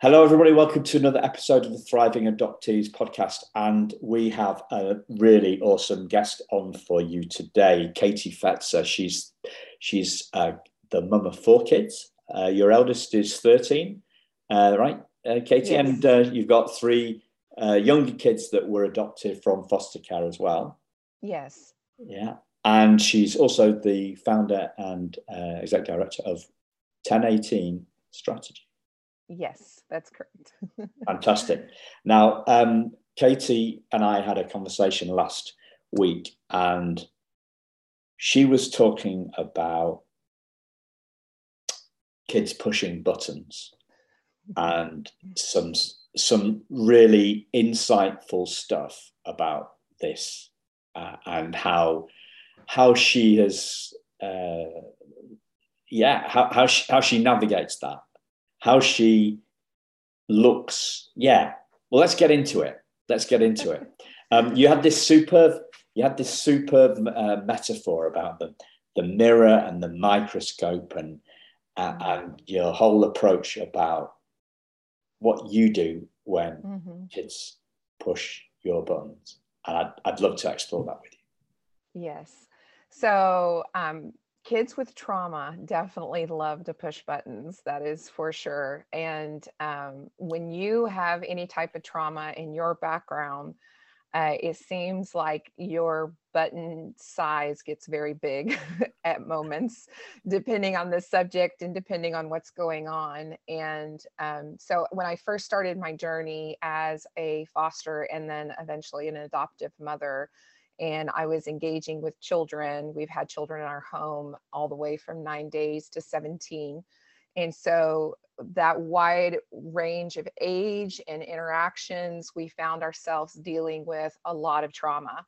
Hello, everybody. Welcome to another episode of the Thriving Adoptees podcast. And we have a really awesome guest on for you today, Katie Fetzer. She's she's uh, the mum of four kids. Uh, your eldest is 13, uh, right, uh, Katie? Yes. And uh, you've got three uh, younger kids that were adopted from foster care as well. Yes. Yeah. And she's also the founder and exec director of 1018 Strategy. Yes, that's correct. Fantastic. Now, um, Katie and I had a conversation last week, and she was talking about kids pushing buttons and some some really insightful stuff about this uh, and how how she has uh, yeah how how she, how she navigates that how she looks. Yeah. Well, let's get into it. Let's get into it. Um, you had this superb, you had this superb uh, metaphor about the, the mirror and the microscope and, uh, and your whole approach about what you do when mm-hmm. kids push your buttons. And I'd, I'd love to explore that with you. Yes. So um, kids with trauma definitely love to push buttons that is for sure and um, when you have any type of trauma in your background uh, it seems like your button size gets very big at moments depending on the subject and depending on what's going on and um, so when i first started my journey as a foster and then eventually an adoptive mother and I was engaging with children. We've had children in our home all the way from nine days to 17. And so that wide range of age and interactions, we found ourselves dealing with a lot of trauma,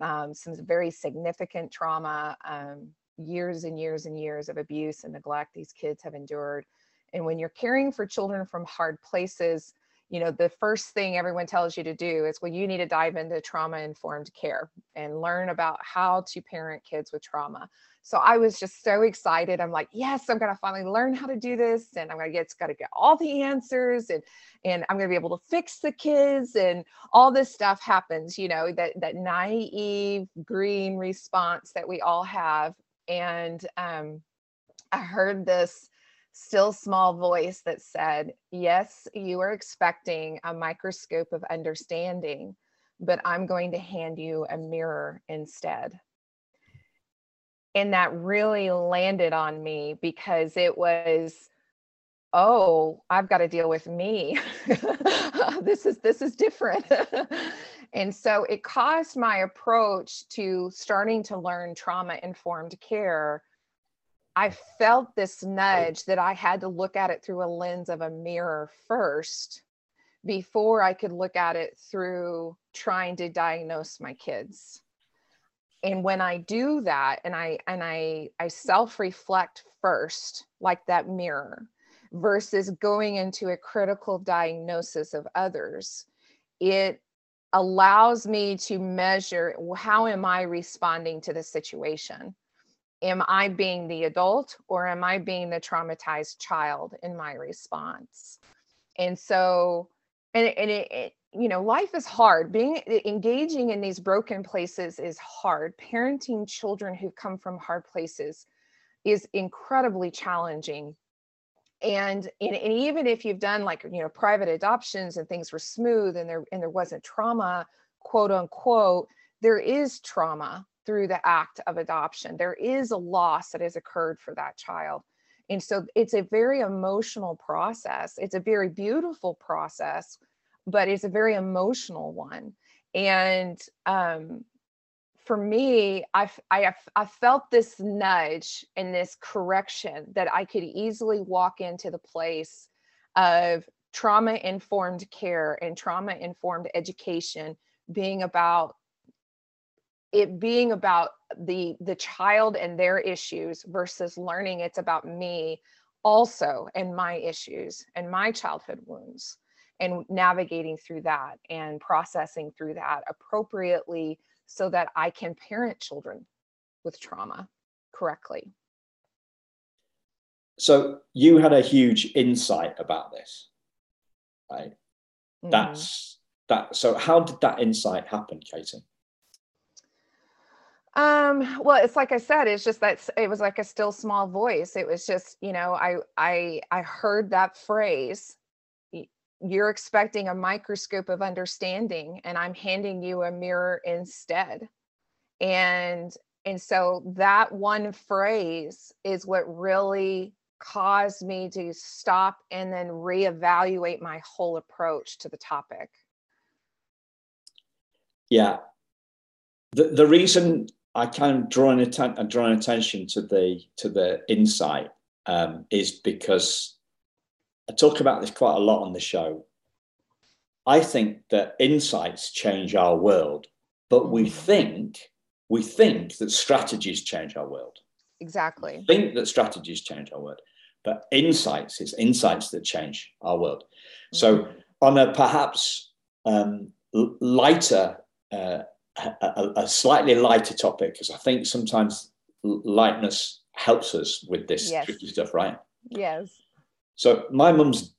um, some very significant trauma, um, years and years and years of abuse and neglect these kids have endured. And when you're caring for children from hard places, you know the first thing everyone tells you to do is well you need to dive into trauma informed care and learn about how to parent kids with trauma. So i was just so excited. I'm like yes i'm going to finally learn how to do this and i'm going to get got to get all the answers and and i'm going to be able to fix the kids and all this stuff happens you know that that naive green response that we all have. And um i heard this still small voice that said, Yes, you are expecting a microscope of understanding, but I'm going to hand you a mirror instead. And that really landed on me because it was, oh, I've got to deal with me. this is this is different. and so it caused my approach to starting to learn trauma informed care I felt this nudge that I had to look at it through a lens of a mirror first before I could look at it through trying to diagnose my kids. And when I do that and I and I I self-reflect first like that mirror versus going into a critical diagnosis of others, it allows me to measure how am I responding to the situation? Am I being the adult or am I being the traumatized child in my response? And so, and, and it, it, you know, life is hard. Being engaging in these broken places is hard. Parenting children who come from hard places is incredibly challenging. And, and, and even if you've done like you know private adoptions and things were smooth and there and there wasn't trauma, quote unquote, there is trauma through the act of adoption. There is a loss that has occurred for that child. And so it's a very emotional process. It's a very beautiful process, but it's a very emotional one. And um, for me, I, I, I felt this nudge and this correction that I could easily walk into the place of trauma informed care and trauma informed education being about it being about the the child and their issues versus learning it's about me also and my issues and my childhood wounds and navigating through that and processing through that appropriately so that I can parent children with trauma correctly. So you had a huge insight about this. right? Mm-hmm. That's that. So how did that insight happen, Katie? Um, well, it's like I said, it's just that it was like a still small voice. It was just, you know, I I I heard that phrase. You're expecting a microscope of understanding, and I'm handing you a mirror instead. And and so that one phrase is what really caused me to stop and then reevaluate my whole approach to the topic. Yeah. The, the reason I can draw an, atten- draw attention to the to the insight um, is because I talk about this quite a lot on the show. I think that insights change our world, but we mm. think we think that strategies change our world. Exactly. We think that strategies change our world, but insights is insights that change our world. Mm-hmm. So on a perhaps um, lighter uh, a, a slightly lighter topic because I think sometimes lightness helps us with this yes. tricky stuff, right? Yes. So my mum's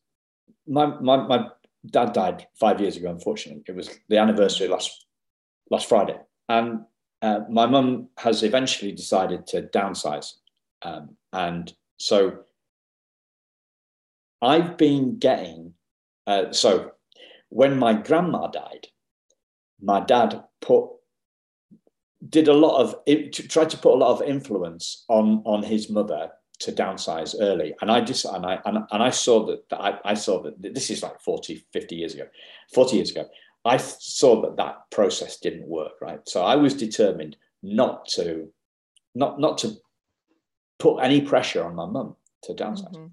my, my my dad died five years ago. Unfortunately, it was the anniversary last last Friday, and uh, my mum has eventually decided to downsize, um, and so I've been getting. Uh, so when my grandma died, my dad put did a lot of tried to put a lot of influence on on his mother to downsize early and i just and i and, and i saw that, that I, I saw that this is like 40 50 years ago 40 years ago i saw that that process didn't work right so i was determined not to not not to put any pressure on my mum to downsize mm-hmm.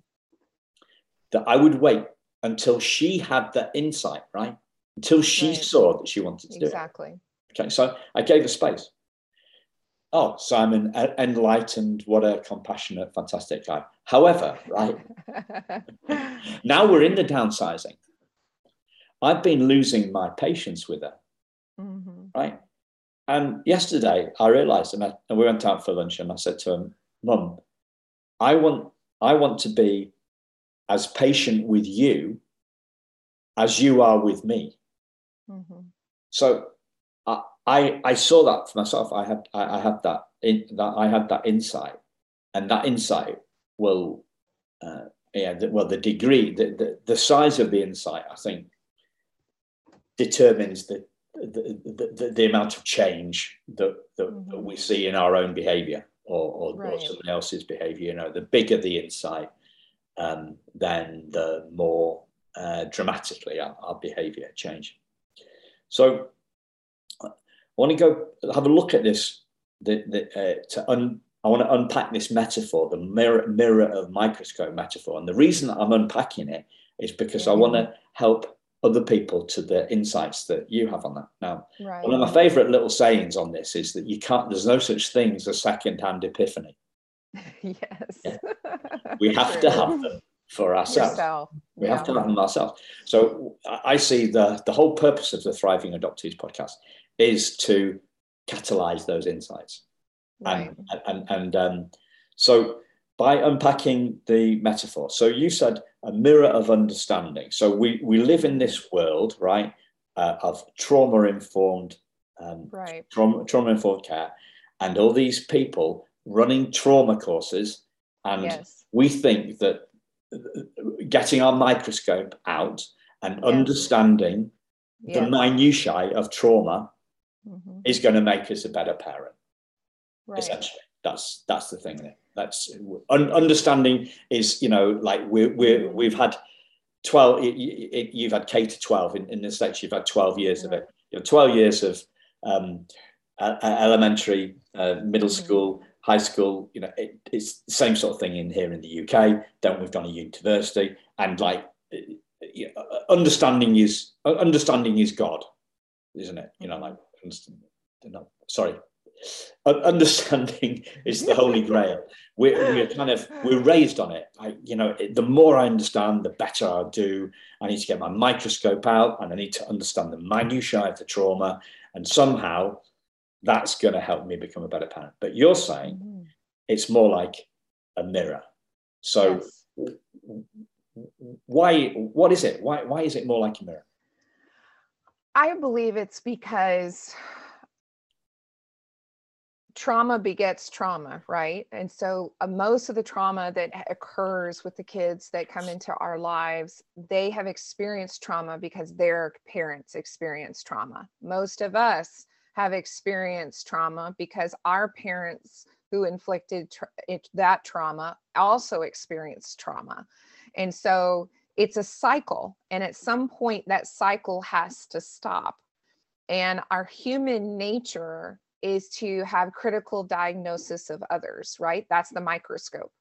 that i would wait until she had the insight right until she right. saw that she wanted to exactly. do it. Okay, so I gave a space. Oh, Simon, enlightened, what a compassionate, fantastic guy. However, right, now we're in the downsizing. I've been losing my patience with her, mm-hmm. right? And yesterday I realized, and, I, and we went out for lunch, and I said to him, Mum, I want, I want to be as patient with you as you are with me. Mm-hmm. So I, I, saw that for myself. I had I, I had that in that I had that insight, and that insight will, uh, yeah, the, well, the degree, the, the the size of the insight, I think, determines the the, the, the amount of change that, that, mm-hmm. that, we see in our own behavior or, or, right. or someone else's behavior. You know, the bigger the insight, um, then the more uh, dramatically our, our behavior change. So want to go have a look at this. The, the, uh, to un, I want to unpack this metaphor, the mirror, mirror of microscope metaphor. And the reason I'm unpacking it is because I want to help other people to the insights that you have on that. Now, right. one of my favorite little sayings on this is that you can't, there's no such thing as a second-hand epiphany. Yes. Yeah. We have to have them for ourselves. Yourself. We yeah. have to have them ourselves. So I see the, the whole purpose of the Thriving Adoptees podcast is to catalyze those insights. Right. And, and, and um, so by unpacking the metaphor, so you said a mirror of understanding. So we, we live in this world, right, uh, of trauma informed, um, right. trauma, trauma informed care, and all these people running trauma courses. And yes. we think that getting our microscope out and yes. understanding yes. the minutiae of trauma mm-hmm. is going to make us a better parent. Right. Essentially, that's that's the thing. That's un- understanding is you know like we're, we're mm-hmm. we've had 12 it, it, you've had k to 12 in, in the states you've had 12 years of it you know 12 years of um, uh, elementary uh, middle mm-hmm. school high school, you know, it, it's the same sort of thing in here in the UK. Then we've done a university, and like understanding is understanding is God, isn't it? You know, like sorry, understanding is the holy grail. We're, we're kind of we're raised on it. I, you know, the more I understand, the better I do. I need to get my microscope out, and I need to understand the minutiae of the trauma, and somehow that's going to help me become a better parent. But you're saying mm-hmm. it's more like a mirror. So, yes. why? What is it? Why? Why is it more like a mirror? I believe it's because trauma begets trauma, right? And so uh, most of the trauma that occurs with the kids that come into our lives, they have experienced trauma because their parents experienced trauma. Most of us have experienced trauma because our parents who inflicted tra- it, that trauma also experienced trauma. And so it's a cycle. And at some point, that cycle has to stop. And our human nature is to have critical diagnosis of others right that's the microscope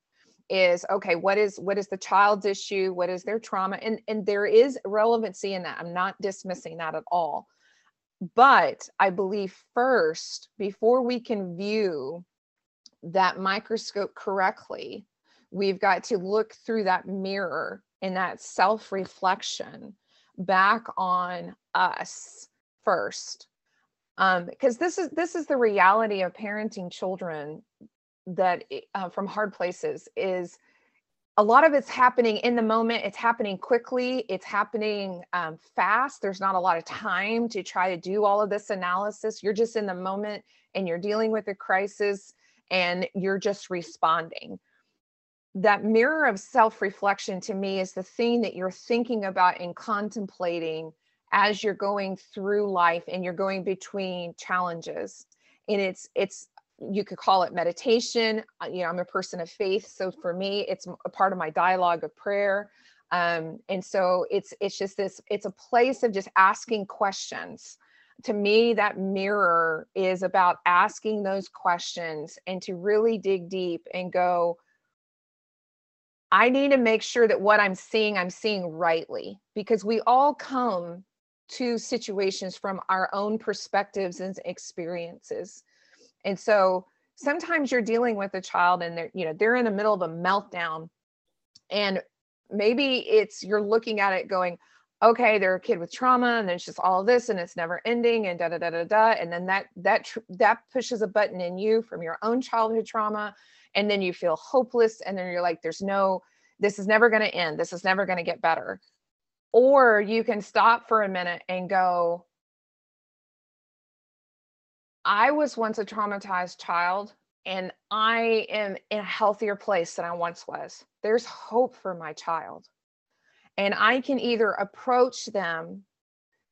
is okay what is what is the child's issue what is their trauma and and there is relevancy in that i'm not dismissing that at all but i believe first before we can view that microscope correctly we've got to look through that mirror and that self reflection back on us first. Um, because this is this is the reality of parenting children that uh, from hard places is a lot of it's happening in the moment it's happening quickly it's happening um, fast. There's not a lot of time to try to do all of this analysis. You're just in the moment and you're dealing with a crisis and you're just responding that mirror of self-reflection to me is the thing that you're thinking about and contemplating as you're going through life and you're going between challenges. And it's it's you could call it meditation. Uh, you know i'm a person of faith so for me it's a part of my dialogue of prayer. Um, and so it's it's just this it's a place of just asking questions. To me that mirror is about asking those questions and to really dig deep and go i need to make sure that what i'm seeing i'm seeing rightly because we all come to situations from our own perspectives and experiences. And so sometimes you're dealing with a child and they're, you know, they're in the middle of a meltdown. And maybe it's you're looking at it going, okay, they're a kid with trauma, and it's just all this, and it's never ending, and da da da da da. And then that that that pushes a button in you from your own childhood trauma, and then you feel hopeless, and then you're like, there's no, this is never going to end. This is never going to get better. Or you can stop for a minute and go, I was once a traumatized child and I am in a healthier place than I once was. There's hope for my child. And I can either approach them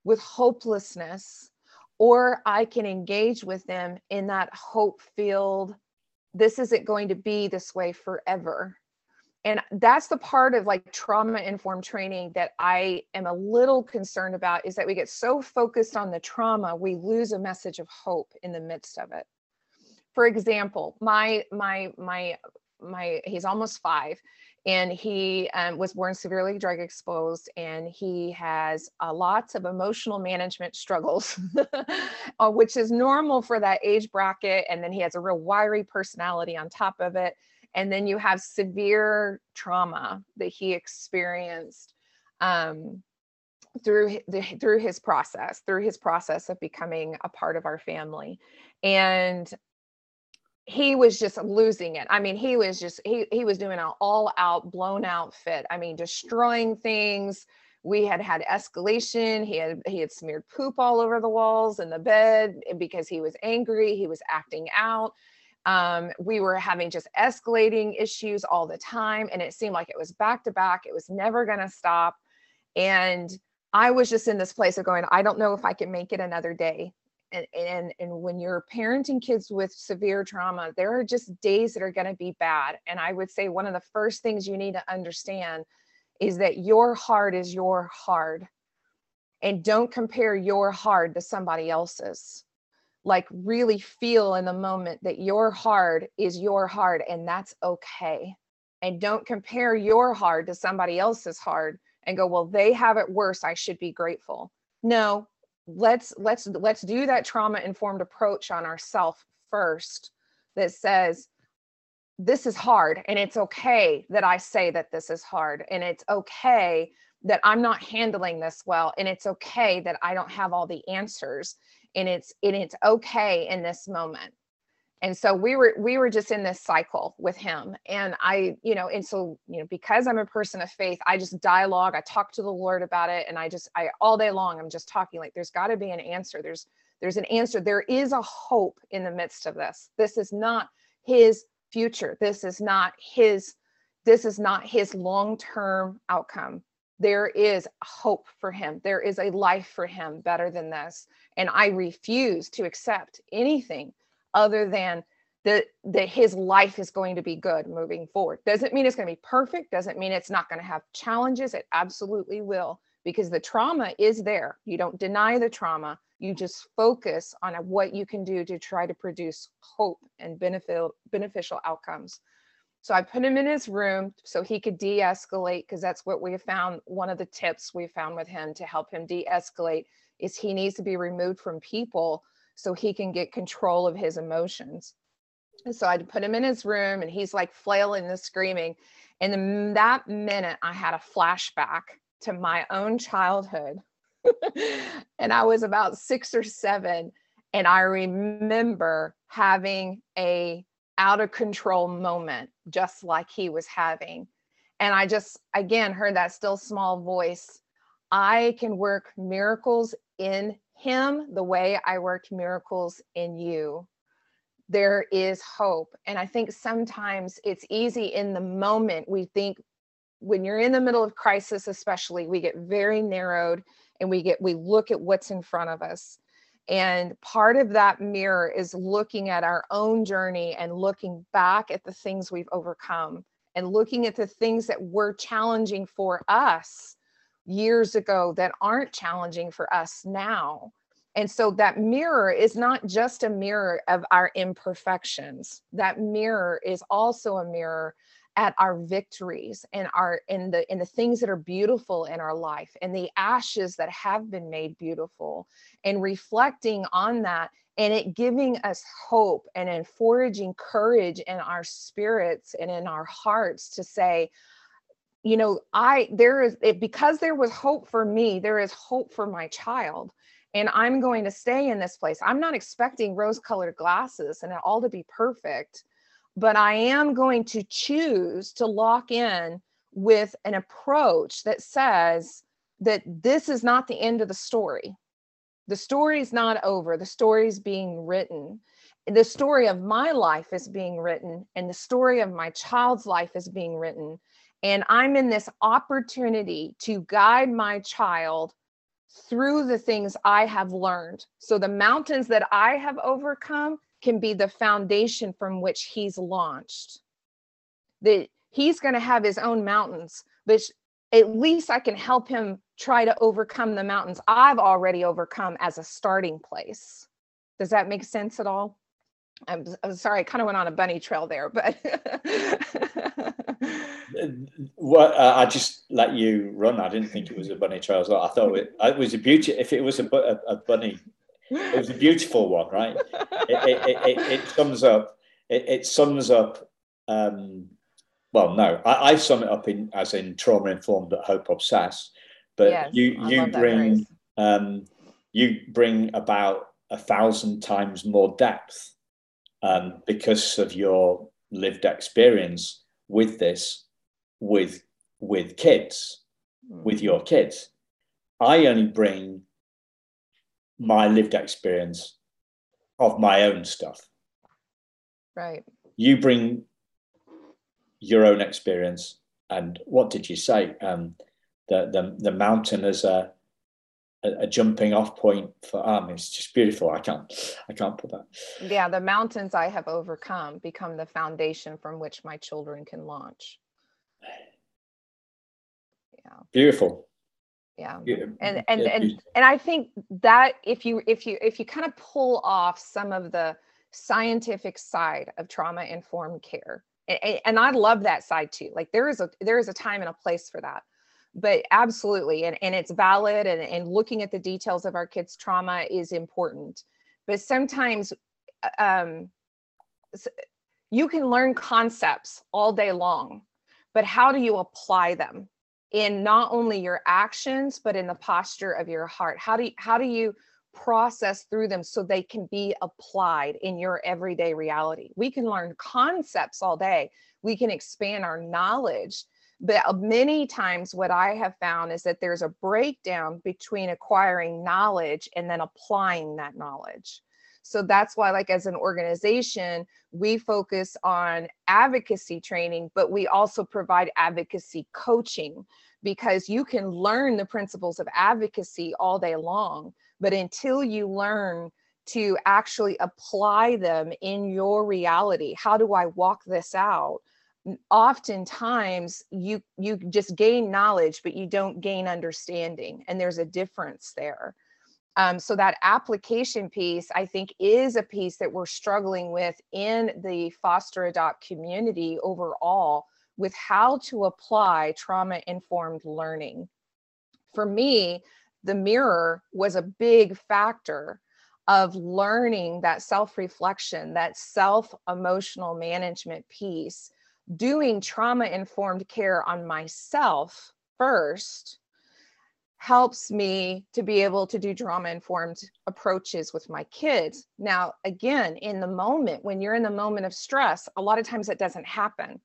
with hopelessness or I can engage with them in that hope filled, this isn't going to be this way forever. And that's the part of like trauma informed training that i am a little concerned about is that we get so focused on the trauma we lose a message of hope in the midst of it. For example my my my my he's almost five and he um, was born severely drug exposed and he has uh, lots of emotional management struggles uh, which is normal for that age bracket and then he has a real wiry personality on top of it and then you have severe trauma that he experienced um, through the, through his process through his process of becoming a part of our family and he was just losing it i mean he was just he he was doing an all out blown out fit i mean destroying things we had had escalation he had he had smeared poop all over the walls and the bed because he was angry he was acting out um, we were having just escalating issues all the time, and it seemed like it was back to back. It was never going to stop. And I was just in this place of going, I don't know if I can make it another day. And, and and when you're parenting kids with severe trauma, there are just days that are going to be bad. And I would say one of the first things you need to understand is that your hard is your hard. And don't compare your hard to somebody else's like really feel in the moment that your hard is your hard and that's okay and don't compare your hard to somebody else's hard and go well they have it worse i should be grateful no let's let's let's do that trauma informed approach on ourself first that says this is hard and it's okay that i say that this is hard and it's okay that i'm not handling this well and it's okay that i don't have all the answers and it's and it's okay in this moment and so we were we were just in this cycle with him. And i you know and so you know because i'm a person of faith i just dialogue i talk to the lord about it. And i just i all day long i'm just talking like there's got to be an answer. There's there's an answer. There is a hope in the midst of this. This is not his future. This is not his this is not his long-term outcome. There is hope for him. There is a life for him better than this. And i refuse to accept anything other than that that his life is going to be good moving forward. Doesn't mean it's going to be perfect doesn't mean it's not going to have challenges it absolutely will because the trauma is there. You don't deny the trauma you just focus on what you can do to try to produce hope and benefit beneficial outcomes. So i put him in his room so he could de-escalate because that's what we found one of the tips we found with him to help him de-escalate is he needs to be removed from people so he can get control of his emotions. And so I'd put him in his room and he's like flailing and screaming. And that minute, I had a flashback to my own childhood. and I was about six or seven. And I remember having a out of control moment, just like he was having. And I just, again, heard that still small voice. I can work miracles in him the way I worked miracles in you. There is hope. And I think sometimes it's easy in the moment. We think when you're in the middle of crisis, especially, we get very narrowed and we get, we look at what's in front of us. And part of that mirror is looking at our own journey and looking back at the things we've overcome and looking at the things that were challenging for us years ago that aren't challenging for us now. And so that mirror is not just a mirror of our imperfections. That mirror is also a mirror at our victories and our in the in the things that are beautiful in our life and the ashes that have been made beautiful and reflecting on that and it giving us hope and in foraging courage in our spirits and in our hearts to say you know i there is it, because there was hope for me there is hope for my child and i'm going to stay in this place. I'm not expecting rose colored glasses and it all to be perfect but i am going to choose to lock in with an approach that says that this is not the end of the story. The story is not over. The story is being written. The story of my life is being written and the story of my child's life is being written and I'm in this opportunity to guide my child through the things I have learned. So the mountains that I have overcome can be the foundation from which he's launched. That he's going to have his own mountains, but at least I can help him try to overcome the mountains I've already overcome as a starting place. Does that make sense at all? I'm, I'm sorry, I kind of went on a bunny trail there, but well, uh, I just let you run. I didn't think it was a bunny trail. I thought it, it was a beauty. If it was a, a, a, bunny, it was a beautiful one, right? It, it, it, it sums up. It, sums up. Um, well, no, I, I, sum it up in as in trauma informed but hope obsessed. But yes, you you bring um, you bring about a thousand times more depth um, because of your lived experience with this with with kids mm. with your kids. I only bring my lived experience of my own stuff. Right. You bring your own experience and what did you say? Um, the, the the mountain as a a, jumping off point for um it's just beautiful. I can't i can't put that. Yeah the mountains i have overcome become the foundation from which my children can launch. Yeah. Beautiful. Yeah. And and and and i think that if you if you if you kind of pull off some of the scientific side of trauma informed care and, and i love that side too. Like there is a there is a time and a place for that but absolutely and, and it's valid and, and looking at the details of our kids trauma is important but sometimes uh, um, you can learn concepts all day long but how do you apply them in not only your actions but in the posture of your heart how do you how do you process through them so they can be applied in your everyday reality. We can learn concepts all day, we can expand our knowledge. But uh, many times, what I have found is that there's a breakdown between acquiring knowledge and then applying that knowledge. So that's why, like, as an organization, we focus on advocacy training, but we also provide advocacy coaching because you can learn the principles of advocacy all day long but until you learn to actually apply them in your reality, how do I walk this out? Oftentimes you you just gain knowledge, but you don't gain understanding, and there's a difference there. Um, so that application piece, I think, is a piece that we're struggling with in the foster adopt community overall with how to apply trauma informed learning. For me, the mirror was a big factor of learning that self reflection, that self emotional management piece, doing trauma informed care on myself first helps me to be able to do trauma informed approaches with my kids. Now, again, in the moment, when you're in the moment of stress, a lot of times it doesn't happen.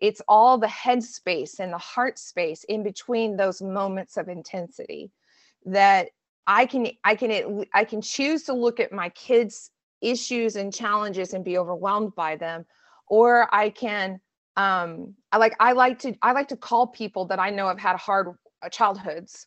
It's all the head space and the heart space in between those moments of intensity that I can I can I can choose to look at my kids issues and challenges and be overwhelmed by them or I can um I like I like to I like to call people that I know have had hard uh, childhoods.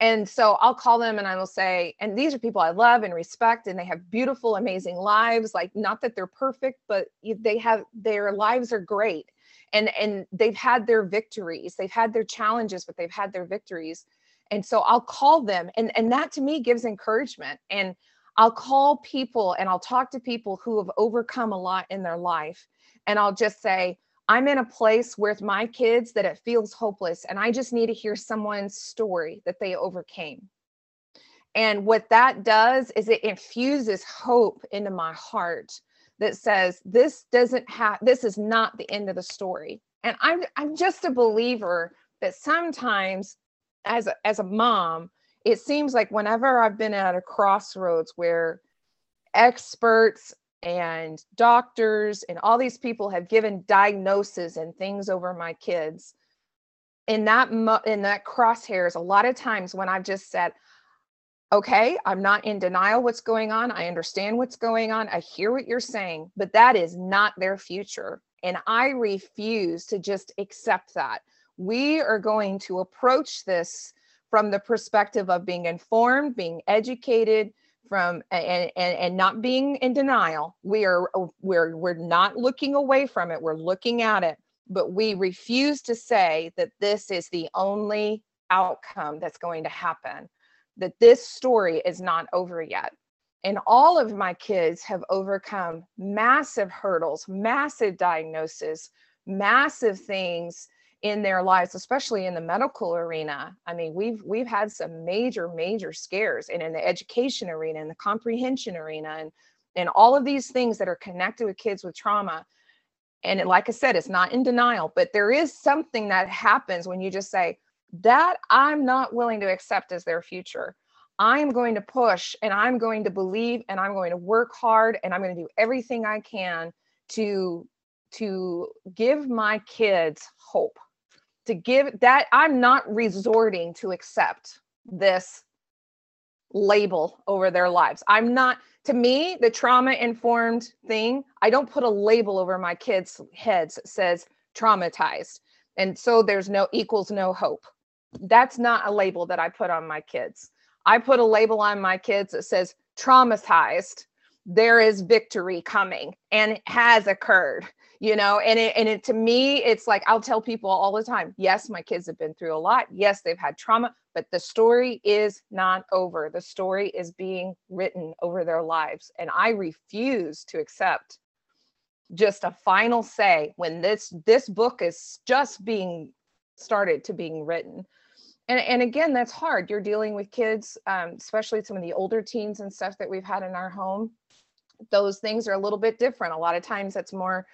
And so I'll call them and I will say and these are people I love and respect and they have beautiful amazing lives. Like not that they're perfect but they have their lives are great. And and they've had their victories. They've had their challenges but they've had their victories. And so i'll call them and and that to me gives encouragement. And i'll call people and i'll talk to people who have overcome a lot in their life. And i'll just say i'm in a place with my kids that it feels hopeless and i just need to hear someone's story that they overcame. And what that does is it infuses hope into my heart that says this doesn't have this is not the end of the story. And i'm i'm just a believer that sometimes as a, as a mom, it seems like whenever I've been at a crossroads where experts and doctors and all these people have given diagnoses and things over my kids. In that in that crosshairs a lot of times when i've just said okay i'm not in denial what's going on. I understand what's going on. I hear what you're saying but that is not their future. And i refuse to just accept that. We are going to approach this from the perspective of being informed, being educated, from and, and and not being in denial. We are uh, we're we're not looking away from it. We're looking at it, but we refuse to say that this is the only outcome that's going to happen. That this story is not over yet. And all of my kids have overcome massive hurdles, massive diagnosis, massive things in their lives especially in the medical arena. I mean we've we've had some major major scares and in the education arena and the comprehension arena and and all of these things that are connected with kids with trauma. And it, like i said it's not in denial but there is something that happens when you just say that i'm not willing to accept as their future. I'm going to push and i'm going to believe and i'm going to work hard and i'm going to do everything i can to to give my kids hope to give that i'm not resorting to accept this label over their lives. I'm not to me the trauma informed thing i don't put a label over my kids heads that says traumatized and so there's no equals no hope. That's not a label that i put on my kids. I put a label on my kids that says traumatized there is victory coming and has occurred you know and it and it to me it's like i'll tell people all the time yes my kids have been through a lot. Yes they've had trauma but the story is not over. The story is being written over their lives. And i refuse to accept just a final say when this this book is just being started to being written. And and again that's hard. You're dealing with kids um, especially some of the older teens and stuff that we've had in our home. Those things are a little bit different. A lot of times it's more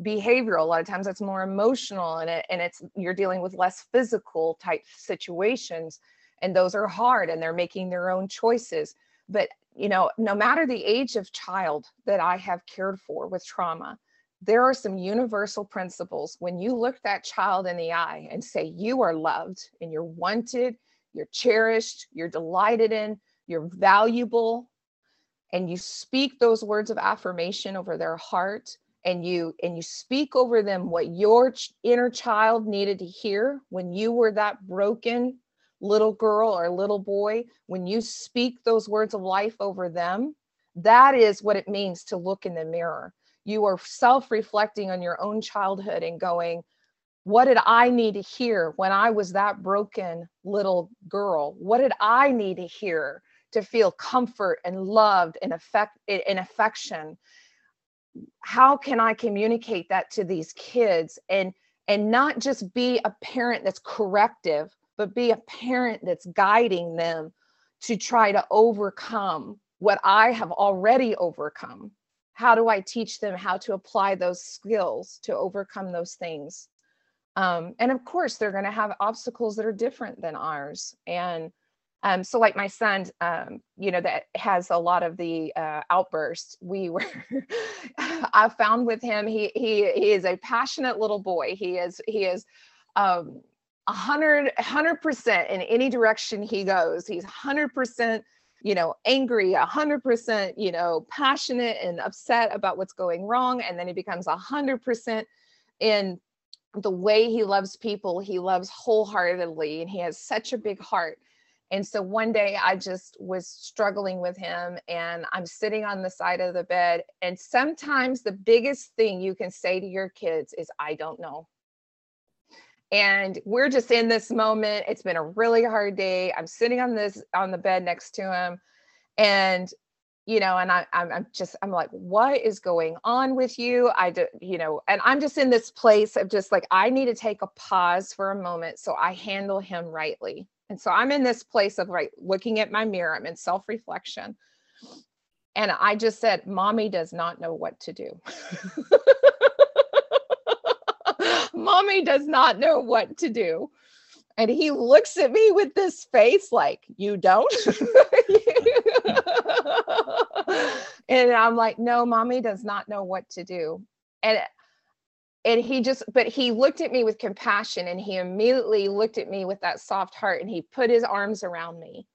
behavioral a lot of times it's more emotional and it, and it's you're dealing with less physical type situations and those are hard and they're making their own choices but you know, no matter the age of child that I have cared for with trauma, there are some universal principles. When you look that child in the eye and say, You are loved and you're wanted, you're cherished, you're delighted in, you're valuable, and you speak those words of affirmation over their heart and you and you speak over them what your inner child needed to hear when you were that broken little girl or little boy when you speak those words of life over them that is what it means to look in the mirror. You are self-reflecting on your own childhood and going what did i need to hear when i was that broken little girl? What did i need to hear to feel comfort and loved and affect and affection how can i communicate that to these kids and and not just be a parent that's corrective but be a parent that's guiding them to try to overcome what i have already overcome? How do i teach them how to apply those skills to overcome those things? Um, and of course they're going to have obstacles that are different than ours. And um, so like my son, um, you know, that has a lot of the uh, outbursts. We were, I found with him, he he he is a passionate little boy. He is he is um, a hundred hundred percent in any direction he goes. He's hundred percent, you know, angry, a hundred percent, you know, passionate and upset about what's going wrong, and then he becomes a hundred percent in the way he loves people. He loves wholeheartedly, and he has such a big heart and so one day I just was struggling with him and I'm sitting on the side of the bed. And sometimes the biggest thing you can say to your kids is, I don't know. And we're just in this moment. It's been a really hard day. I'm sitting on this on the bed next to him. And you know, and I, I'm, I'm just, I'm like, what is going on with you? I do, you know, and I'm just in this place of just like, I need to take a pause for a moment so I handle him rightly. And so I'm in this place of like looking at my mirror, I'm in self reflection. And I just said, Mommy does not know what to do. Mommy does not know what to do. And he looks at me with this face like, You don't? and I'm like, No, mommy does not know what to do. And and he just but he looked at me with compassion and he immediately looked at me with that soft heart and he put his arms around me.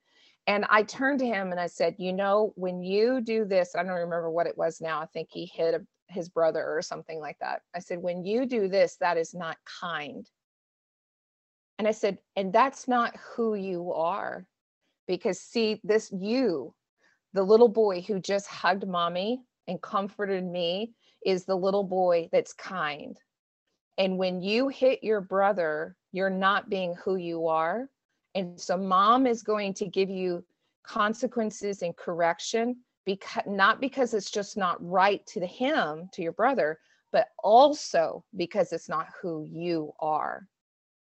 And i turned to him and i said you know when you do this i don't remember what it was now i think he hit a, his brother or something like that. I said when you do this that is not kind. And i said and that's not who you are because see this you the little boy who just hugged mommy and comforted me is the little boy that's kind. And when you hit your brother, you're not being who you are. And so mom is going to give you consequences and correction because not because it's just not right to him, to your brother, but also because it's not who you are.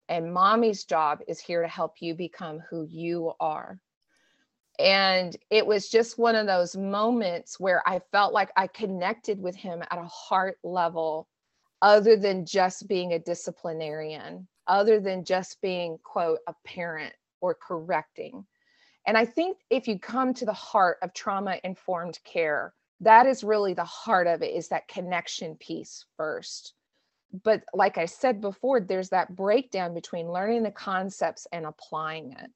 And mommy's job is here to help you become who you are and it was just one of those moments where i felt like i connected with him at a heart level other than just being a disciplinarian other than just being quote a parent or correcting. And i think if you come to the heart of trauma informed care that is really the heart of it is that connection piece first. But like i said before there's that breakdown between learning the concepts and applying it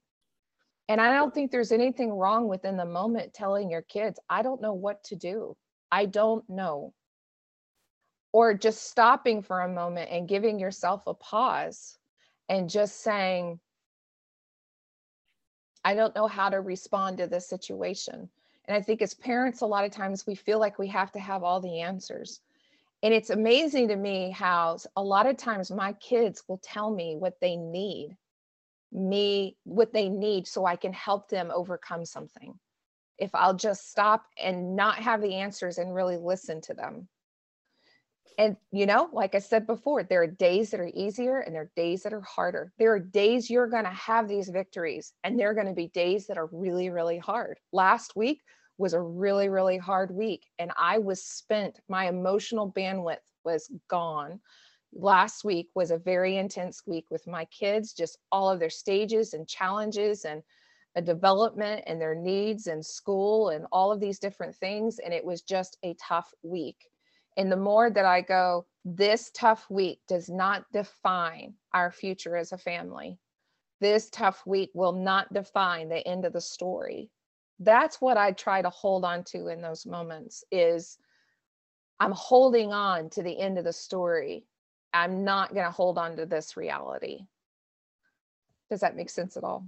and I don't think there's anything wrong within the moment telling your kids, I don't know what to do. I don't know. Or just stopping for a moment and giving yourself a pause and just saying, I don't know how to respond to this situation. And I think as parents, a lot of times we feel like we have to have all the answers. And it's amazing to me how a lot of times my kids will tell me what they need me what they need so I can help them overcome something. If I'll just stop and not have the answers and really listen to them. And, you know, like I said before, there are days that are easier and there are days that are harder. There are days you're going to have these victories, and there are going to be days that are really, really hard. Last week was a really, really hard week, and I was spent. My emotional bandwidth was gone last week was a very intense week with my kids, just all of their stages and challenges and a development and their needs and school and all of these different things. And it was just a tough week. And the more that I go, this tough week does not define our future as a family. This tough week will not define the end of the story. That's what I try to hold on to in those moments is I'm holding on to the end of the story. I'm not going to hold on to this reality. Does that make sense at all?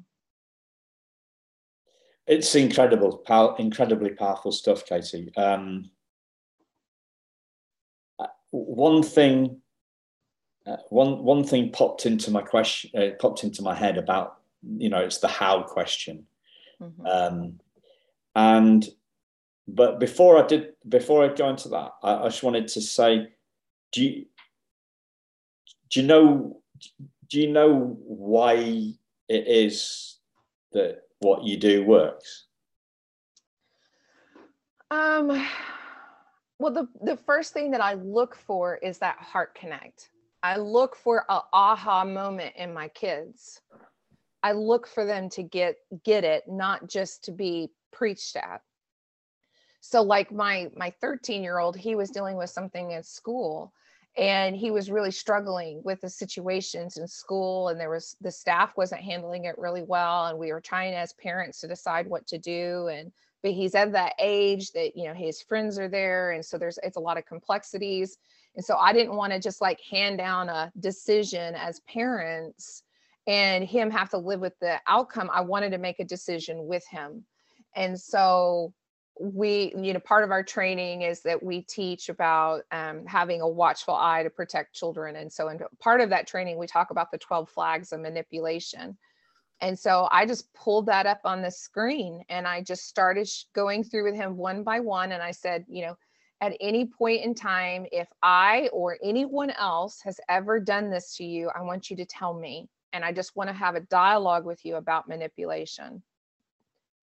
It's incredible, pow- incredibly powerful stuff, Katie. Um, uh, one thing, uh, one one thing popped into my question, uh, popped into my head about you know it's the how question, mm-hmm. um, and but before I did, before I go into that, I, I just wanted to say, do you do you know do you know why it is that what you do works? Um, well, the, the first thing that I look for is that heart connect. I look for a aha moment in my kids. I look for them to get get it, not just to be preached at. So like my my 13 year old, he was dealing with something at school and he was really struggling with the situations in school and there was the staff wasn't handling it really well and we were trying as parents to decide what to do and but he's at that age that you know his friends are there and so there's it's a lot of complexities and so i didn't want to just like hand down a decision as parents and him have to live with the outcome. I wanted to make a decision with him and so we you know part of our training is that we teach about um, having a watchful eye to protect children and so in part of that training we talk about the 12 flags of manipulation. And so i just pulled that up on the screen and i just started going through with him one by one and i said you know at any point in time if i or anyone else has ever done this to you i want you to tell me and i just want to have a dialogue with you about manipulation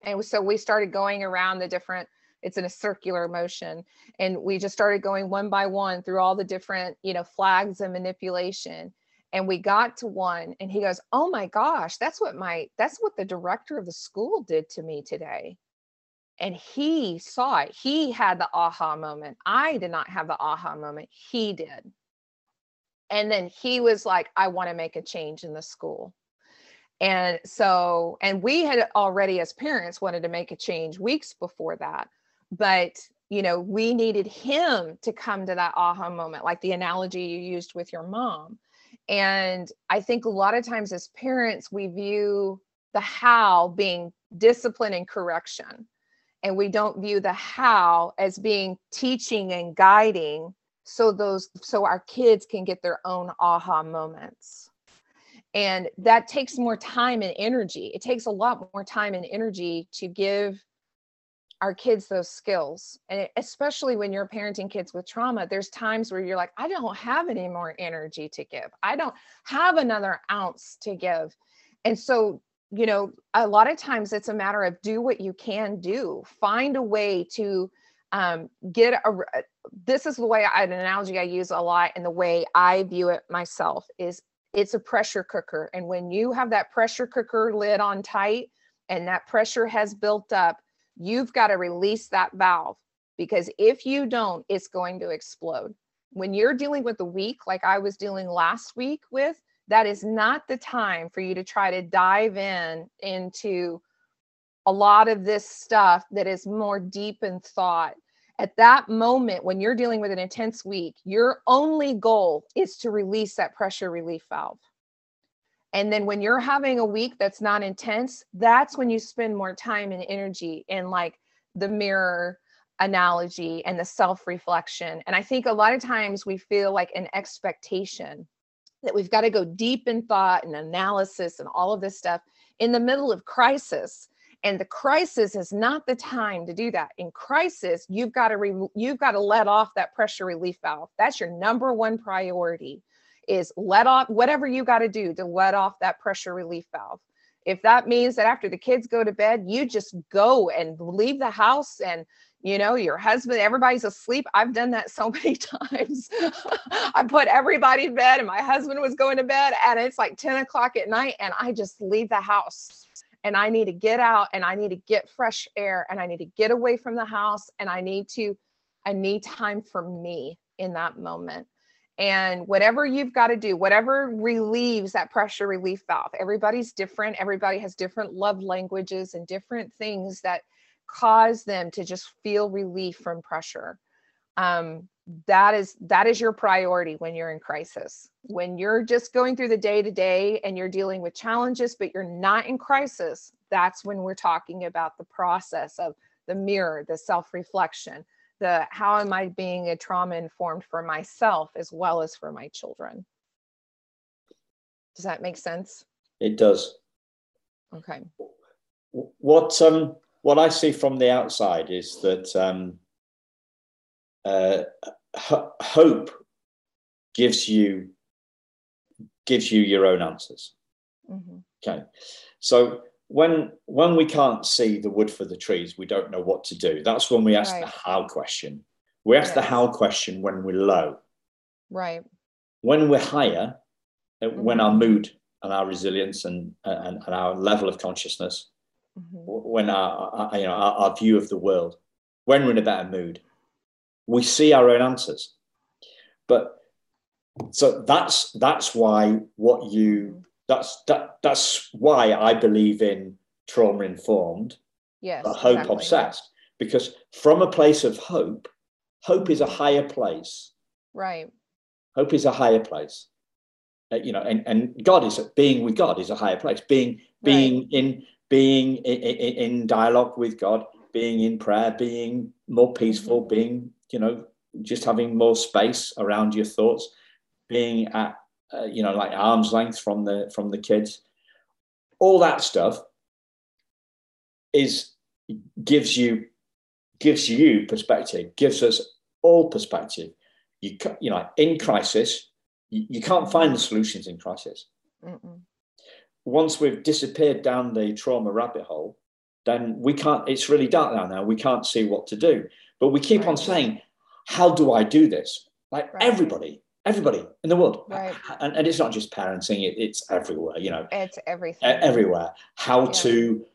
and so we started going around the different it's in a circular motion and we just started going one by one through all the different you know flags and manipulation. And we got to one and he goes oh my gosh that's what my that's what the director of the school did to me today. And he saw it. He had the aha moment. I did not have the aha moment. He did. And then he was like i want to make a change in the school and so, and we had already, as parents, wanted to make a change weeks before that. But, you know, we needed him to come to that aha moment, like the analogy you used with your mom. And I think a lot of times as parents, we view the how being discipline and correction. And we don't view the how as being teaching and guiding so those so our kids can get their own aha moments and that takes more time and energy. It takes a lot more time and energy to give our kids those skills. And especially when you're parenting kids with trauma there's times where you're like i don't have any more energy to give. I don't have another ounce to give. And so you know a lot of times it's a matter of do what you can do. Find a way to um, get a this is the way I, an analogy i use a lot and the way i view it myself is it's a pressure cooker. And when you have that pressure cooker lid on tight and that pressure has built up, you've got to release that valve because if you don't, it's going to explode. When you're dealing with a week like I was dealing last week with, that is not the time for you to try to dive in into a lot of this stuff that is more deep in thought at that moment when you're dealing with an intense week your only goal is to release that pressure relief valve. And then when you're having a week that's not intense that's when you spend more time and energy in like the mirror analogy and the self reflection and i think a lot of times we feel like an expectation that we've got to go deep in thought and analysis and all of this stuff in the middle of crisis and the crisis is not the time to do that. In crisis you've got to re- you've got to let off that pressure relief valve. That's your number one priority is let off whatever you got to do to let off that pressure relief valve. If that means that after the kids go to bed you just go and leave the house and you know your husband everybody's asleep. I've done that so many times. I put everybody in bed and my husband was going to bed and it's like 10 o'clock at night and i just leave the house and I need to get out and I need to get fresh air and I need to get away from the house and I need to I need time for me in that moment. And whatever you've got to do, whatever relieves that pressure relief valve. Everybody's different. Everybody has different love languages and different things that cause them to just feel relief from pressure. Um, that is that is your priority when you're in crisis. When you're just going through the day to day and you're dealing with challenges but you're not in crisis that's when we're talking about the process of the mirror the self reflection the how am i being a trauma informed for myself as well as for my children. Does that make sense? It does. Okay. What um what i see from the outside is that um uh, hope gives you gives you your own answers. Mm-hmm. Okay, so when when we can't see the wood for the trees, we don't know what to do. That's when we ask right. the how question. We ask yes. the how question when we're low. Right. When we're higher, mm-hmm. when our mood and our resilience and, and, and our level of consciousness, mm-hmm. when our, our, you know our, our view of the world, when we're in a better mood, we see our own answers. But so that's that's why what you that's that that's why I believe in trauma informed, yes, hope exactly. obsessed. Because from a place of hope, hope is a higher place. Right. Hope is a higher place. Uh, you know, and, and God is being with God is a higher place. Being being right. in being in, in, in, dialogue with God, being in prayer, being more peaceful, mm-hmm. being you know, just having more space around your thoughts, being at, uh, you know, like arm's length from the from the kids, all that stuff is gives you gives you perspective, gives us all perspective. You you know, in crisis, you, you can't find the solutions in crisis. Mm-mm. Once we've disappeared down the trauma rabbit hole, then we can't. It's really dark now. Now we can't see what to do. But we keep right. on saying, how do I do this? Like right. everybody, everybody in the world. Right. And, and it's not just parenting, it, it's everywhere, you know. It's everything. Everywhere. How yeah. to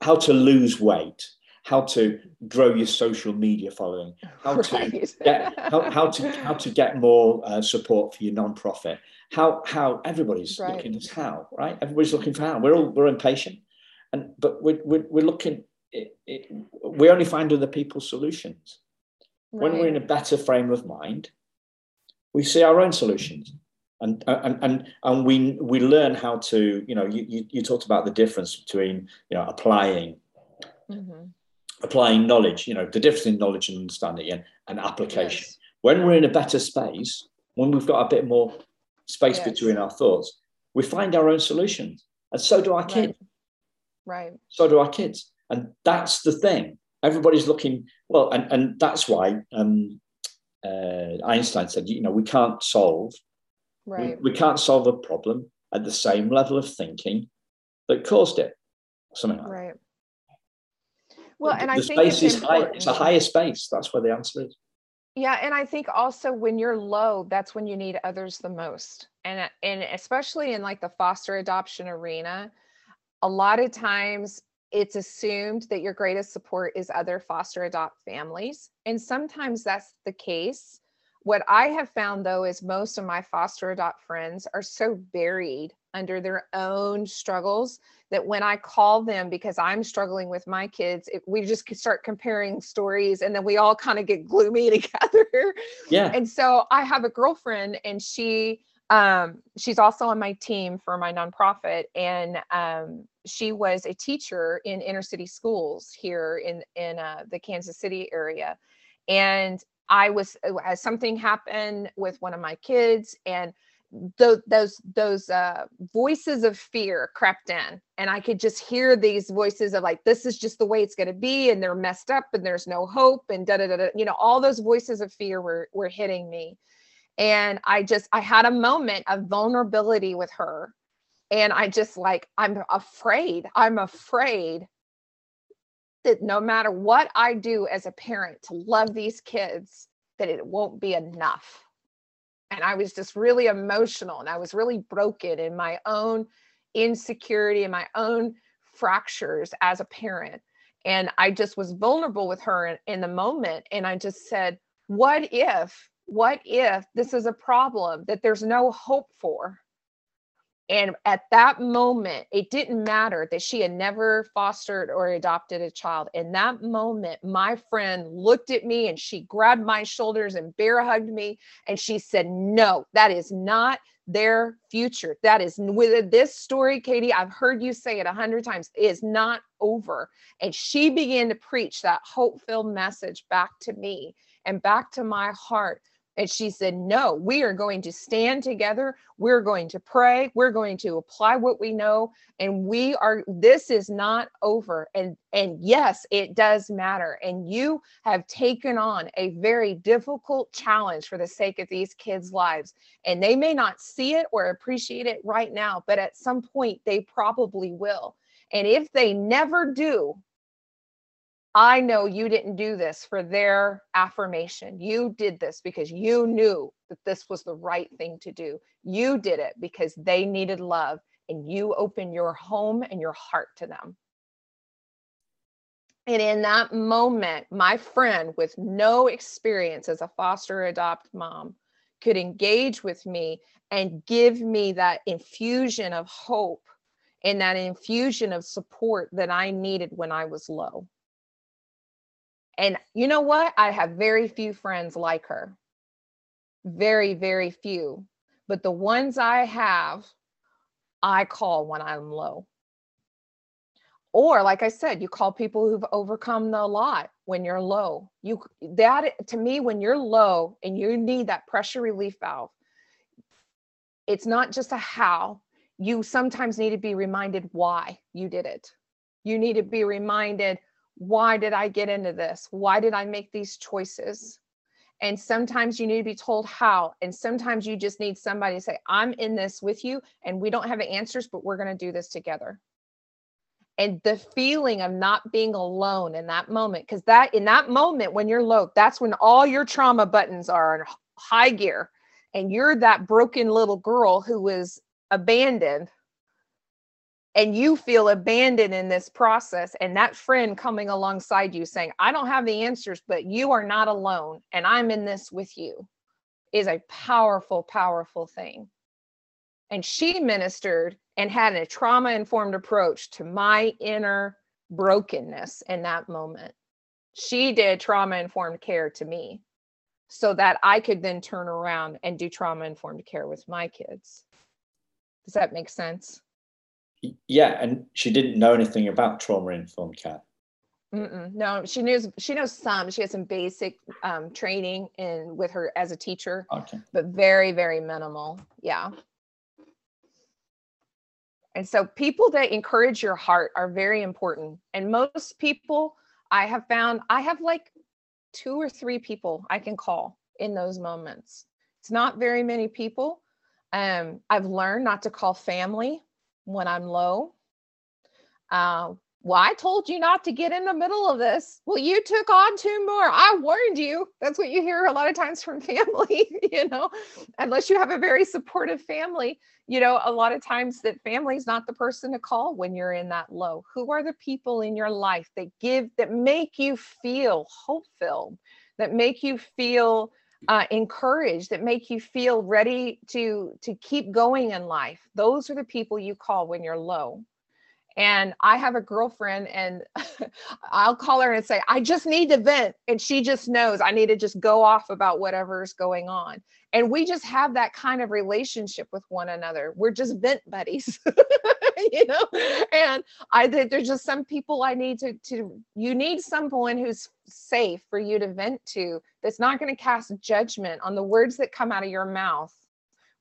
how to lose weight, how to grow your social media following, how right. to get how, how to how to get more uh, support for your nonprofit. How how everybody's right. looking at how, right? Everybody's looking for how. We're all we're impatient. And but we're we're, we're looking it, it, we only find other people's solutions. Right. When we're in a better frame of mind, we see our own solutions. And, and, and, and we, we learn how to, you know, you, you, you talked about the difference between, you know, applying, mm-hmm. applying knowledge, you know, the difference in knowledge and understanding and, and application. Yes. When we're in a better space, when we've got a bit more space yes. between our thoughts, we find our own solutions. And so do our kids. Right. right. So do our kids. And that's the thing. Everybody's looking, well, and, and that's why um, uh, Einstein said, you know, we can't solve, right. we, we can't solve a problem at the same level of thinking that caused it. Something like right. Well, and the I think space is high, it's a higher space. That's where the answer is. Yeah, and I think also when you're low, that's when you need others the most. And and especially in like the foster adoption arena, a lot of times it's assumed that your greatest support is other foster adopt families. And sometimes that's the case. What I have found though is most of my foster adopt friends are so buried under their own struggles that when I call them because I'm struggling with my kids, it, we just start comparing stories and then we all kind of get gloomy together. Yeah. And so I have a girlfriend and she um, she's also on my team for my nonprofit and um, she was a teacher in inner city schools here in in uh, the Kansas City area, and I was as something happened with one of my kids, and those those those uh, voices of fear crept in, and I could just hear these voices of like, this is just the way it's going to be, and they're messed up, and there's no hope, and da da da. You know, all those voices of fear were were hitting me, and I just I had a moment of vulnerability with her and I just like, I'm afraid, I'm afraid that no matter what I do as a parent to love these kids, that it won't be enough. And I was just really emotional and I was really broken in my own insecurity and my own fractures as a parent. And I just was vulnerable with her in, in the moment. And I just said, What if, what if this is a problem that there's no hope for? And at that moment, it didn't matter that she had never fostered or adopted a child. In that moment, my friend looked at me and she grabbed my shoulders and bear hugged me. And she said, No, that is not their future. That is with this story, Katie. I've heard you say it a hundred times, is not over. And she began to preach that hope filled message back to me and back to my heart and she said, No, we are going to stand together. We're going to pray. We're going to apply what we know. And we are, this is not over. And, and yes, it does matter. And you have taken on a very difficult challenge for the sake of these kids' lives. And they may not see it or appreciate it right now, but at some point they probably will. And if they never do, I know you didn't do this for their affirmation. You did this because you knew that this was the right thing to do. You did it because they needed love and you opened your home and your heart to them. And in that moment, my friend with no experience as a foster adopt mom could engage with me and give me that infusion of hope and that infusion of support that I needed when I was low. And you know what? I have very few friends like her. Very, very few. But the ones I have, I call when I'm low. Or like I said, you call people who've overcome the lot when you're low. You that to me when you're low and you need that pressure relief valve. It's not just a how. You sometimes need to be reminded why you did it. You need to be reminded why did I get into this? Why did I make these choices? And sometimes you need to be told how. And sometimes you just need somebody to say, I'm in this with you and we don't have answers, but we're going to do this together. And the feeling of not being alone in that moment, because that in that moment when you're low, that's when all your trauma buttons are in high gear. And you're that broken little girl who was abandoned and you feel abandoned in this process and that friend coming alongside you saying i don't have the answers but you are not alone and i'm in this with you is a powerful powerful thing. And she ministered and had a trauma informed approach to my inner brokenness in that moment. She did trauma informed care to me so that i could then turn around and do trauma informed care with my kids. Does that make sense yeah, and she didn't know anything about trauma informed care. Mm-mm, no, she knows she knows some. She has some basic um, training in with her as a teacher, okay. but very very minimal. Yeah. And so people that encourage your heart are very important. And most people I have found I have like two or three people I can call in those moments. It's not very many people. Um, I've learned not to call family when I'm low. Uh, well, I told you not to get in the middle of this. Well, you took on two more. I warned you. That's what you hear a lot of times from family, you know, unless you have a very supportive family. You know, a lot of times that family is not the person to call when you're in that low. Who are the people in your life that give, that make you feel hope filled, that make you feel uh, encouraged that make you feel ready to to keep going in life those are the people you call when you're low. And i have a girlfriend and i'll call her and say i just need to vent and she just knows i need to just go off about whatever's going on. And we just have that kind of relationship with one another. We're just vent buddies you know and i there's just some people i need to to you need someone who's safe for you to vent to that's not going to cast judgment on the words that come out of your mouth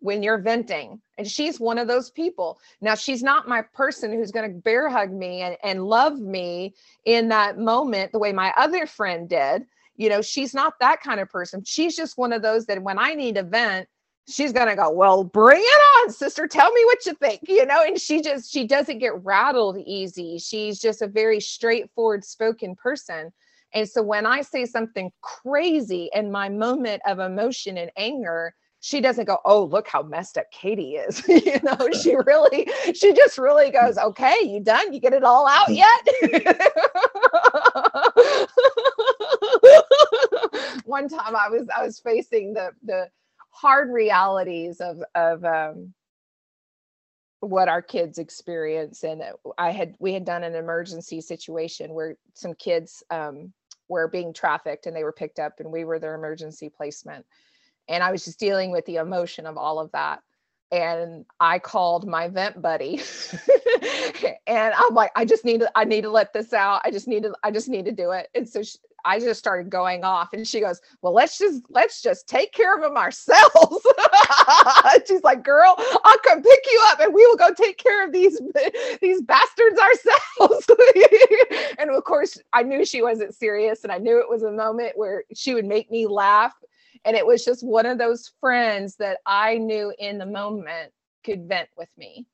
when you're venting. And she's one of those people. Now, she's not my person who's going to bear hug me and, and love me in that moment the way my other friend did. You know, she's not that kind of person. She's just one of those that when I need a vent, she's going to go, Well, bring it on, sister. Tell me what you think, you know? And she just, she doesn't get rattled easy. She's just a very straightforward spoken person. And so when I say something crazy in my moment of emotion and anger, she doesn't go, oh, look how messed up Katie is. you know, she really, she just really goes, okay, you done? You get it all out hmm. yet? One time I was, I was facing the, the hard realities of, of, um, what our kids experience. And i had we had done an emergency situation where some kids um, were being trafficked and they were picked up and we were their emergency placement. And i was just dealing with the emotion of all of that. And i called my vent buddy. And i'm like i just need to i need to let this out. I just need to i just need to do it. And so she, i just started going off and she goes well let's just let's just take care of them ourselves. She's like girl i'll come pick you up and we will go take care of these these bastards ourselves. And of course i knew she wasn't serious and i knew it was a moment where she would make me laugh. And it was just one of those friends that I knew in the moment could vent with me.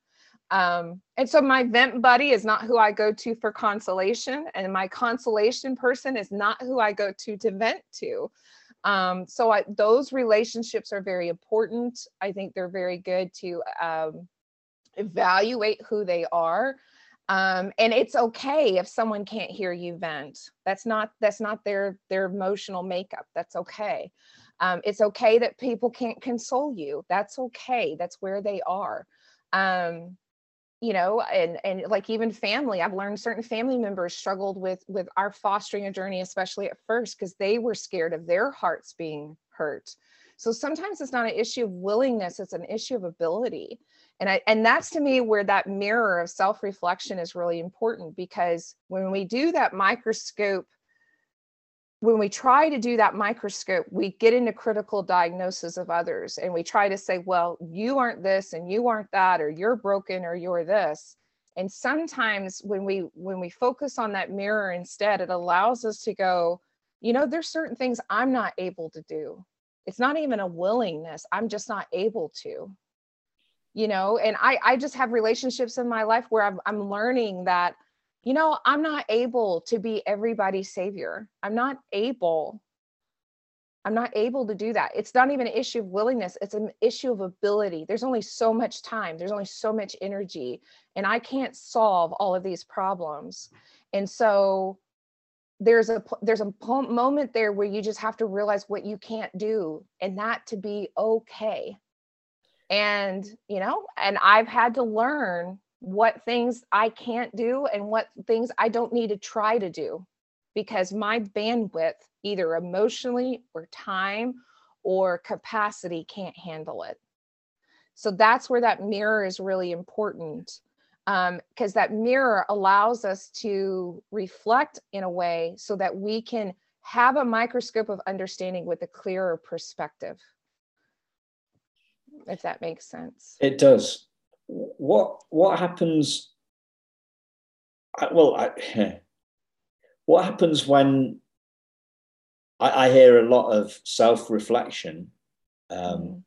Um, and so my vent buddy is not who I go to for consolation, and my consolation person is not who I go to to vent to. Um, so I, those relationships are very important. I think they're very good to um, evaluate who they are. Um, and it's okay if someone can't hear you vent. That's not that's not their their emotional makeup. That's okay. Um, it's okay that people can't console you. That's okay. That's where they are. Um, you know, and and like even family, I've learned certain family members struggled with with our fostering a journey, especially at first, because they were scared of their hearts being hurt. So sometimes it's not an issue of willingness; it's an issue of ability. And I and that's to me where that mirror of self-reflection is really important because when we do that microscope when we try to do that microscope, we get into critical diagnosis of others and we try to say, well, you aren't this and you aren't that, or you're broken or you're this. And sometimes when we when we focus on that mirror instead, it allows us to go, you know, there's certain things I'm not able to do. It's not even a willingness. I'm just not able to. You know, and I I just have relationships in my life where I'm I'm learning that you know, I'm not able to be everybody's savior. I'm not able. I'm not able to do that. It's not even an issue of willingness, it's an issue of ability. There's only so much time, there's only so much energy, and I can't solve all of these problems. And so there's a there's a moment there where you just have to realize what you can't do and that to be okay. And, you know, and I've had to learn what things I can't do and what things I don't need to try to do because my bandwidth, either emotionally or time or capacity, can't handle it. So that's where that mirror is really important because um, that mirror allows us to reflect in a way so that we can have a microscope of understanding with a clearer perspective. If that makes sense. It does what what happens? Well, I, what happens when I, I, hear a lot of self reflection um, mm.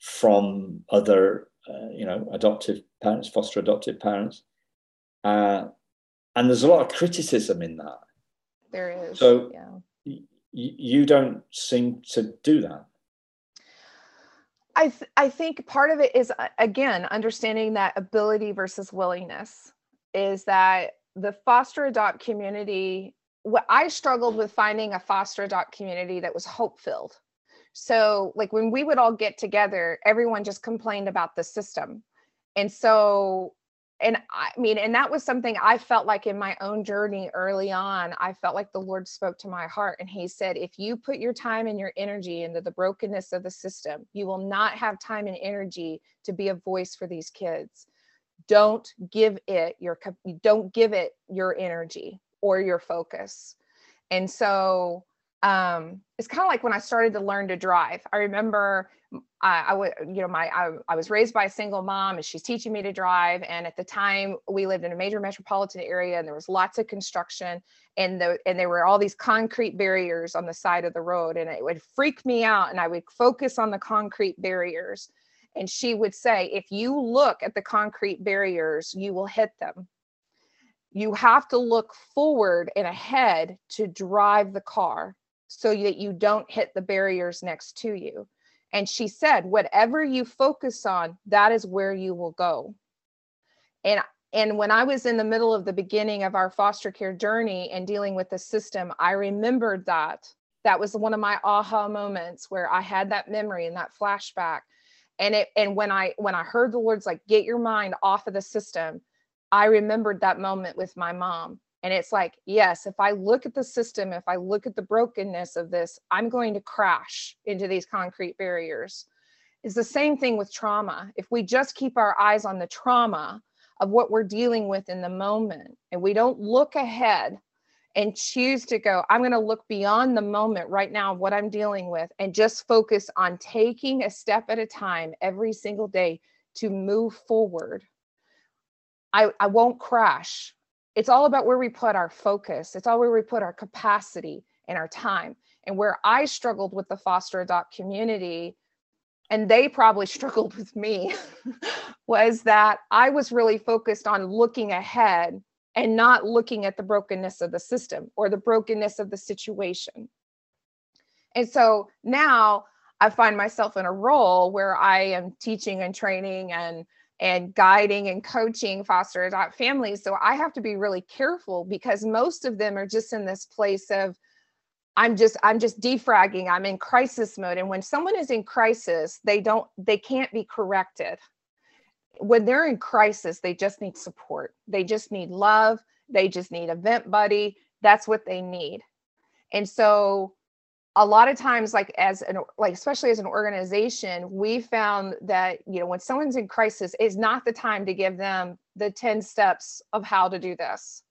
from other, uh, you know, adoptive parents, foster adoptive parents, uh, and there's a lot of criticism in that. There is. So yeah. y- you don't seem to do that. I, th- I think part of it is uh, again understanding that ability versus willingness is that the foster adopt community what I struggled with finding a foster adopt community that was hope filled. So like when we would all get together everyone just complained about the system. And so and I mean, and that was something I felt like in my own journey early on. I felt like the Lord spoke to my heart, and He said, If you put your time and your energy into the brokenness of the system, you will not have time and energy to be a voice for these kids. Don't give it your don't give it your energy or your focus. And so um, it's kind of like when I started to learn to drive. I remember I, I would, you know, my I, I was raised by a single mom, and she's teaching me to drive. And at the time, we lived in a major metropolitan area, and there was lots of construction, and the and there were all these concrete barriers on the side of the road, and it would freak me out. And I would focus on the concrete barriers, and she would say, "If you look at the concrete barriers, you will hit them." You have to look forward and ahead to drive the car so that you don't hit the barriers next to you And she said, whatever you focus on, that is where you will go. And and when I was in the middle of the beginning of our foster care journey and dealing with the system, I remembered that. That was one of my aha moments where I had that memory and that flashback. And it and when I when I heard the words like get your mind off of the system, I remembered that moment with my mom. And it's like, yes, if I look at the system, if I look at the brokenness of this, I'm going to crash into these concrete barriers. It's the same thing with trauma. If we just keep our eyes on the trauma of what we're dealing with in the moment and we don't look ahead and choose to go, I'm going to look beyond the moment right now what I'm dealing with and just focus on taking a step at a time every single day to move forward. I, I won't crash it's all about where we put our focus. It's all where we put our capacity and our time. And where i struggled with the foster adopt community and they probably struggled with me was that i was really focused on looking ahead and not looking at the brokenness of the system or the brokenness of the situation. And so now i find myself in a role where i am teaching and training and and guiding and coaching foster adopt families. So I have to be really careful because most of them are just in this place of I'm just I'm just defragging. I'm in crisis mode and when someone is in crisis, they don't they can't be corrected. When they're in crisis, they just need support. They just need love, they just need a vent buddy. That's what they need. And so a lot of times like as an like especially as an organization we found that you know when someone's in crisis is not the time to give them the 10 steps of how to do this.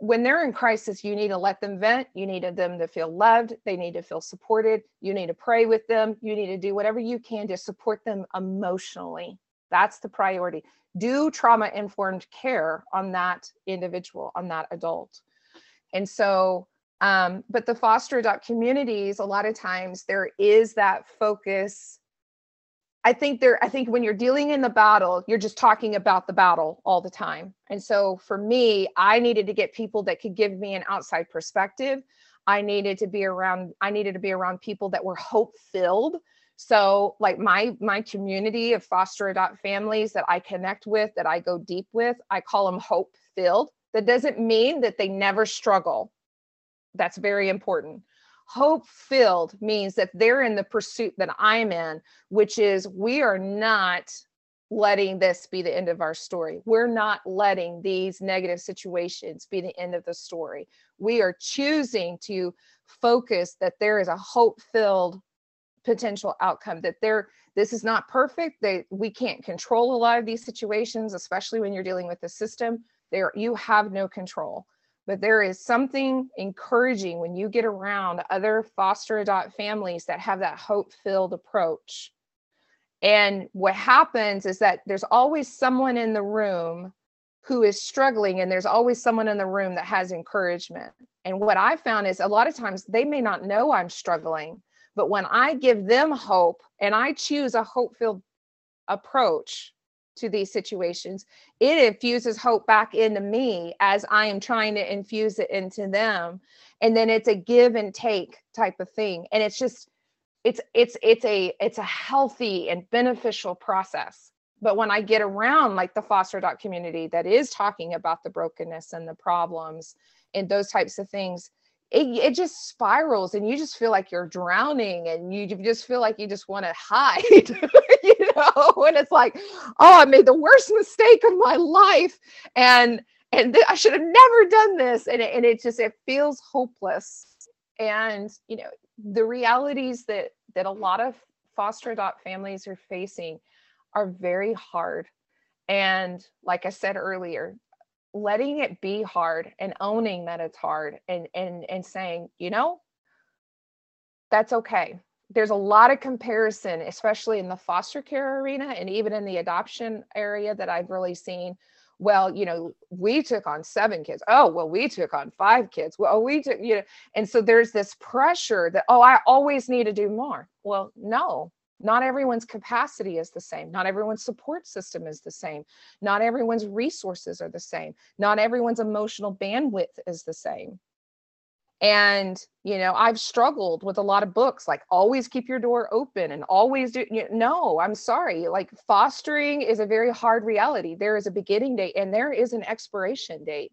When they're in crisis you need to let them vent. You need them to feel loved. They need to feel supported. You need to pray with them. You need to do whatever you can to support them emotionally. That's the priority. Do trauma informed care on that individual on that adult. And so um, but the foster adopt communities, a lot of times there is that focus. I think there, I think when you're dealing in the battle, you're just talking about the battle all the time. And so for me, I needed to get people that could give me an outside perspective. I needed to be around, I needed to be around people that were hope filled. So like my my community of foster adopt families that I connect with, that I go deep with, I call them hope filled. That doesn't mean that they never struggle that's very important. Hope filled means that they're in the pursuit that I'm in, which is we are not letting this be the end of our story. We're not letting these negative situations be the end of the story. We are choosing to focus that there is a hope filled potential outcome that there this is not perfect they we can't control a lot of these situations especially when you're dealing with the system there you have no control but there is something encouraging when you get around other foster adopt families that have that hope filled approach. And what happens is that there's always someone in the room who is struggling, and there's always someone in the room that has encouragement. And what I found is a lot of times they may not know I'm struggling, but when I give them hope and I choose a hope filled approach, to these situations, it infuses hope back into me as I am trying to infuse it into them. And then it's a give and take type of thing. And it's just, it's it's it's a it's a healthy and beneficial process but when i get around like the foster adopt community that is talking about the brokenness and the problems and those types of things it, it just spirals and you just feel like you're drowning and you just feel like you just want to hide you know? And it's like oh i made the worst mistake of my life and and th- i should have never done this. And it, and it just it feels hopeless. And you know the realities that that a lot of foster adopt families are facing are very hard. And like i said earlier letting it be hard and owning that it's hard and and and saying you know that's okay. There's a lot of comparison especially in the foster care arena and even in the adoption area that i've really seen. Well you know we took on seven kids. Oh well we took on five kids. Well we took you know and so there's this pressure that oh i always need to do more. Well no not everyone's capacity is the same. Not everyone's support system is the same. Not everyone's resources are the same. Not everyone's emotional bandwidth is the same. and you know i've struggled with a lot of books like always keep your door open and always do you know, no i'm sorry like fostering is a very hard reality there is a beginning date and there is an expiration date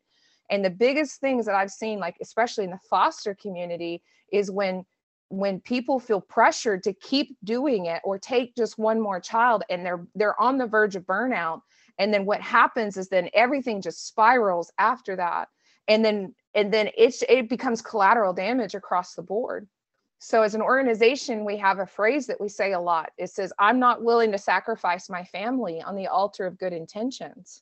and the biggest things that i've seen like especially in the foster community is when when people feel pressured to keep doing it or take just one more child and they're they're on the verge of burnout and then what happens is then everything just spirals after that. And then and then it's it becomes collateral damage across the board. So as an organization we have a phrase that we say a lot. It says i'm not willing to sacrifice my family on the altar of good intentions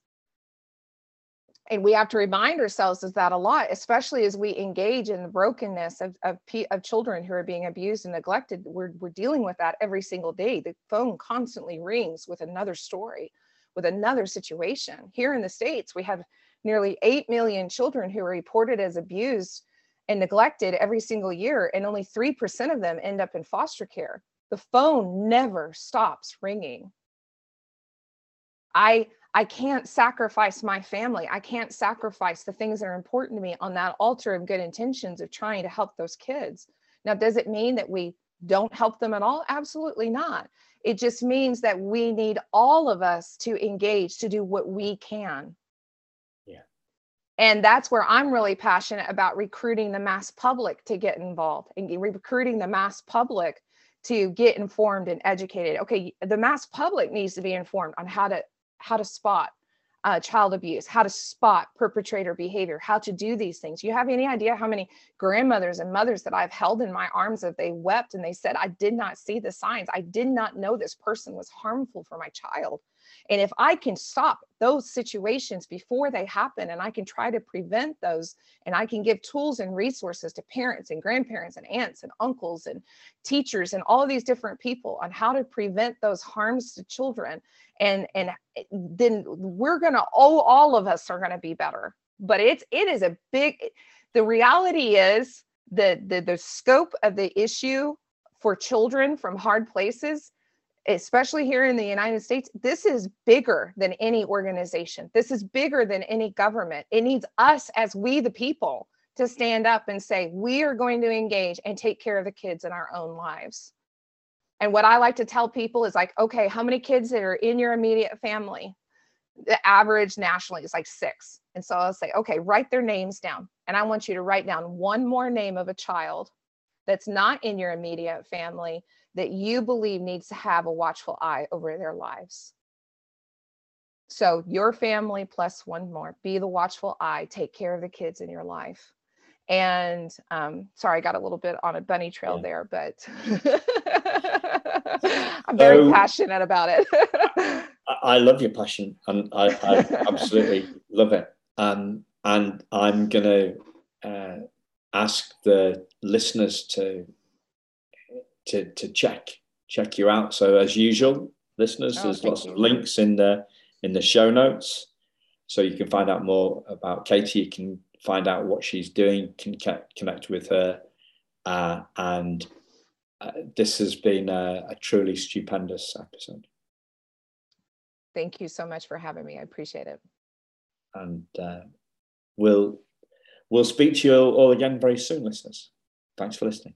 and we have to remind ourselves of that a lot especially as we engage in the brokenness of, of, of children who are being abused and neglected we're, we're dealing with that every single day the phone constantly rings with another story with another situation here in the states we have nearly 8 million children who are reported as abused and neglected every single year, and only 3% of them end up in foster care. The phone never stops ringing. I I can't sacrifice my family. I can't sacrifice the things that are important to me on that altar of good intentions of trying to help those kids. Now, does it mean that we don't help them at all? Absolutely not. It just means that we need all of us to engage to do what we can Yeah. and that's where i'm really passionate about recruiting the mass public to get involved and recruiting the mass public to get informed and educated okay the mass public needs to be informed on how to how to spot uh, child abuse how to spot perpetrator behavior how to do these things. You have any idea how many grandmothers and mothers that i've held in my arms that they wept and they said i did not see the signs. I did not know this person was harmful for my child and if I can stop those situations before they happen and I can try to prevent those and I can give tools and resources to parents and grandparents and aunts and uncles and teachers and all these different people on how to prevent those harms to children and and then we're going to oh all of us are going to be better. But it's it is a big the reality is the the the scope of the issue for children from hard places especially here in the United States, this is bigger than any organization. This is bigger than any government. It needs us as we, the people, to stand up and say, we are going to engage and take care of the kids in our own lives. And what I like to tell people is like, okay, how many kids that are in your immediate family? The average nationally is like six. And so I'll say, okay, write their names down. And I want you to write down one more name of a child that's not in your immediate family that you believe needs to have a watchful eye over their lives. So, your family plus one more, be the watchful eye, take care of the kids in your life. And um, sorry, I got a little bit on a bunny trail yeah. there, but I'm very so, passionate about it. I love your passion and I, I absolutely love it. Um, and I'm going to uh, ask the listeners to to, to check check you out. So as usual, listeners, oh, there's lots you. of links in the in the show notes, so you can find out more about Katie. You can find out what she's doing, can connect with her, uh, and uh, this has been a, a, truly stupendous episode. Thank you so much for having me. I appreciate it. And uh, we'll we'll speak to you all again very soon, listeners. Thanks for listening.